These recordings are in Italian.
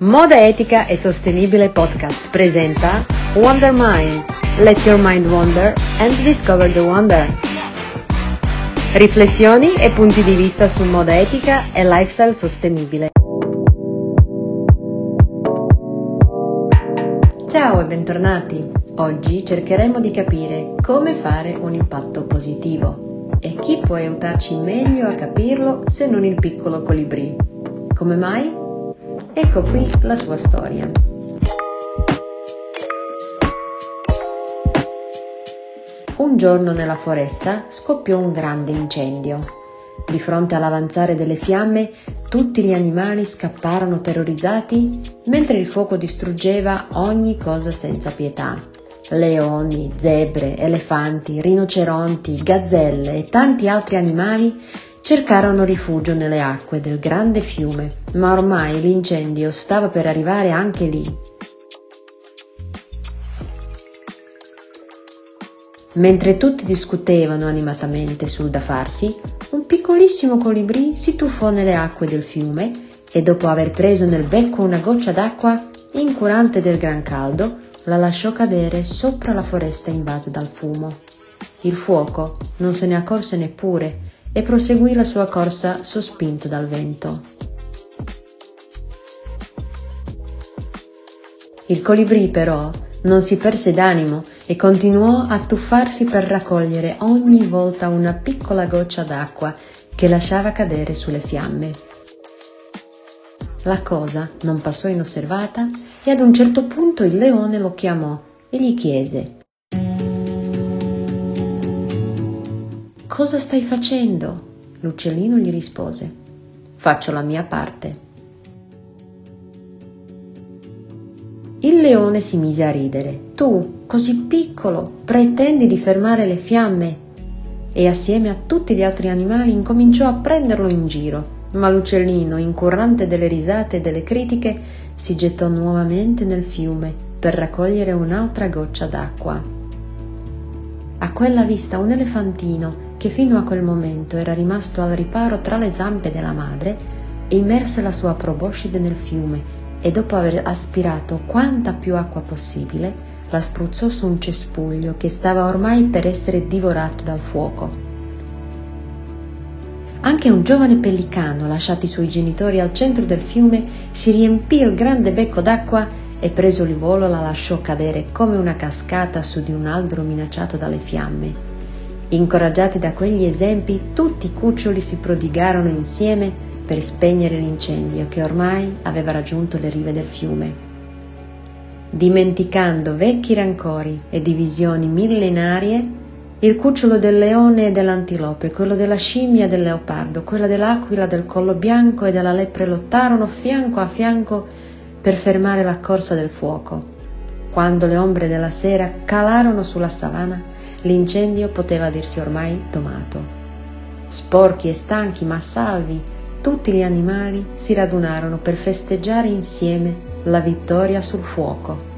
Moda Etica e Sostenibile Podcast presenta Wonder Mind. Let your mind wander and discover the wonder. Riflessioni e punti di vista su moda etica e lifestyle sostenibile. Ciao e bentornati. Oggi cercheremo di capire come fare un impatto positivo e chi può aiutarci meglio a capirlo se non il piccolo colibrì. Come mai? Ecco qui la sua storia. Un giorno nella foresta scoppiò un grande incendio. Di fronte all'avanzare delle fiamme, tutti gli animali scapparono terrorizzati mentre il fuoco distruggeva ogni cosa senza pietà. Leoni, zebre, elefanti, rinoceronti, gazzelle e tanti altri animali cercarono rifugio nelle acque del grande fiume, ma ormai l'incendio stava per arrivare anche lì. Mentre tutti discutevano animatamente sul da farsi, un piccolissimo colibrì si tuffò nelle acque del fiume e dopo aver preso nel becco una goccia d'acqua, incurante del gran caldo, la lasciò cadere sopra la foresta invasa dal fumo. Il fuoco non se ne accorse neppure e proseguì la sua corsa sospinto dal vento. Il colibrì però non si perse d'animo e continuò a tuffarsi per raccogliere ogni volta una piccola goccia d'acqua che lasciava cadere sulle fiamme. La cosa non passò inosservata e ad un certo punto il leone lo chiamò e gli chiese Cosa stai facendo? L'uccellino gli rispose. Faccio la mia parte. Il leone si mise a ridere. Tu, così piccolo, pretendi di fermare le fiamme? E assieme a tutti gli altri animali incominciò a prenderlo in giro. Ma l'uccellino, incurrante delle risate e delle critiche, si gettò nuovamente nel fiume per raccogliere un'altra goccia d'acqua. A quella vista un elefantino che fino a quel momento era rimasto al riparo tra le zampe della madre, immerse la sua proboscide nel fiume e dopo aver aspirato quanta più acqua possibile, la spruzzò su un cespuglio che stava ormai per essere divorato dal fuoco. Anche un giovane pellicano, lasciato i suoi genitori al centro del fiume, si riempì il grande becco d'acqua e preso il volo la lasciò cadere come una cascata su di un albero minacciato dalle fiamme Incoraggiati da quegli esempi, tutti i cuccioli si prodigarono insieme per spegnere l'incendio che ormai aveva raggiunto le rive del fiume. Dimenticando vecchi rancori e divisioni millenarie, il cucciolo del leone e dell'antilope, quello della scimmia e del leopardo, quella dell'aquila, del collo bianco e della lepre lottarono fianco a fianco per fermare la corsa del fuoco. Quando le ombre della sera calarono sulla savana, L'incendio poteva dirsi ormai domato. Sporchi e stanchi ma salvi, tutti gli animali si radunarono per festeggiare insieme la vittoria sul fuoco.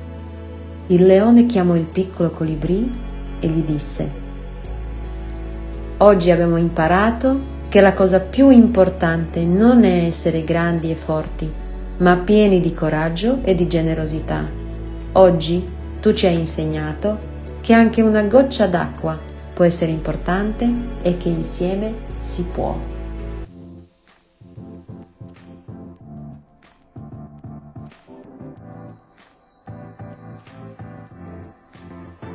Il leone chiamò il piccolo colibrì e gli disse Oggi abbiamo imparato che la cosa più importante non è essere grandi e forti, ma pieni di coraggio e di generosità. Oggi tu ci hai insegnato che anche una goccia d'acqua può essere importante e che insieme si può.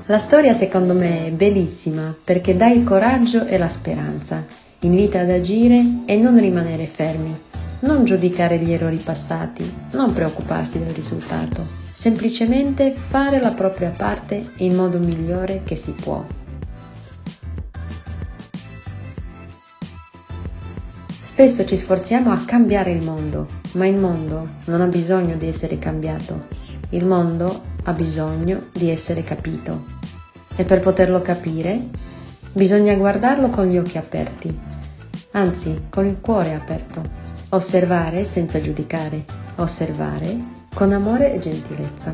La storia secondo me è bellissima perché dà il coraggio e la speranza, invita ad agire e non rimanere fermi, non giudicare gli errori passati, non preoccuparsi del risultato. Semplicemente fare la propria parte in modo migliore che si può. Spesso ci sforziamo a cambiare il mondo, ma il mondo non ha bisogno di essere cambiato, il mondo ha bisogno di essere capito e per poterlo capire bisogna guardarlo con gli occhi aperti, anzi con il cuore aperto, osservare senza giudicare, osservare con amore e gentilezza.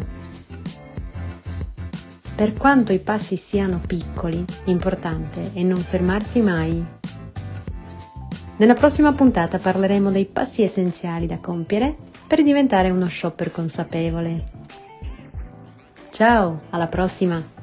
Per quanto i passi siano piccoli, l'importante è non fermarsi mai. Nella prossima puntata parleremo dei passi essenziali da compiere per diventare uno shopper consapevole. Ciao, alla prossima!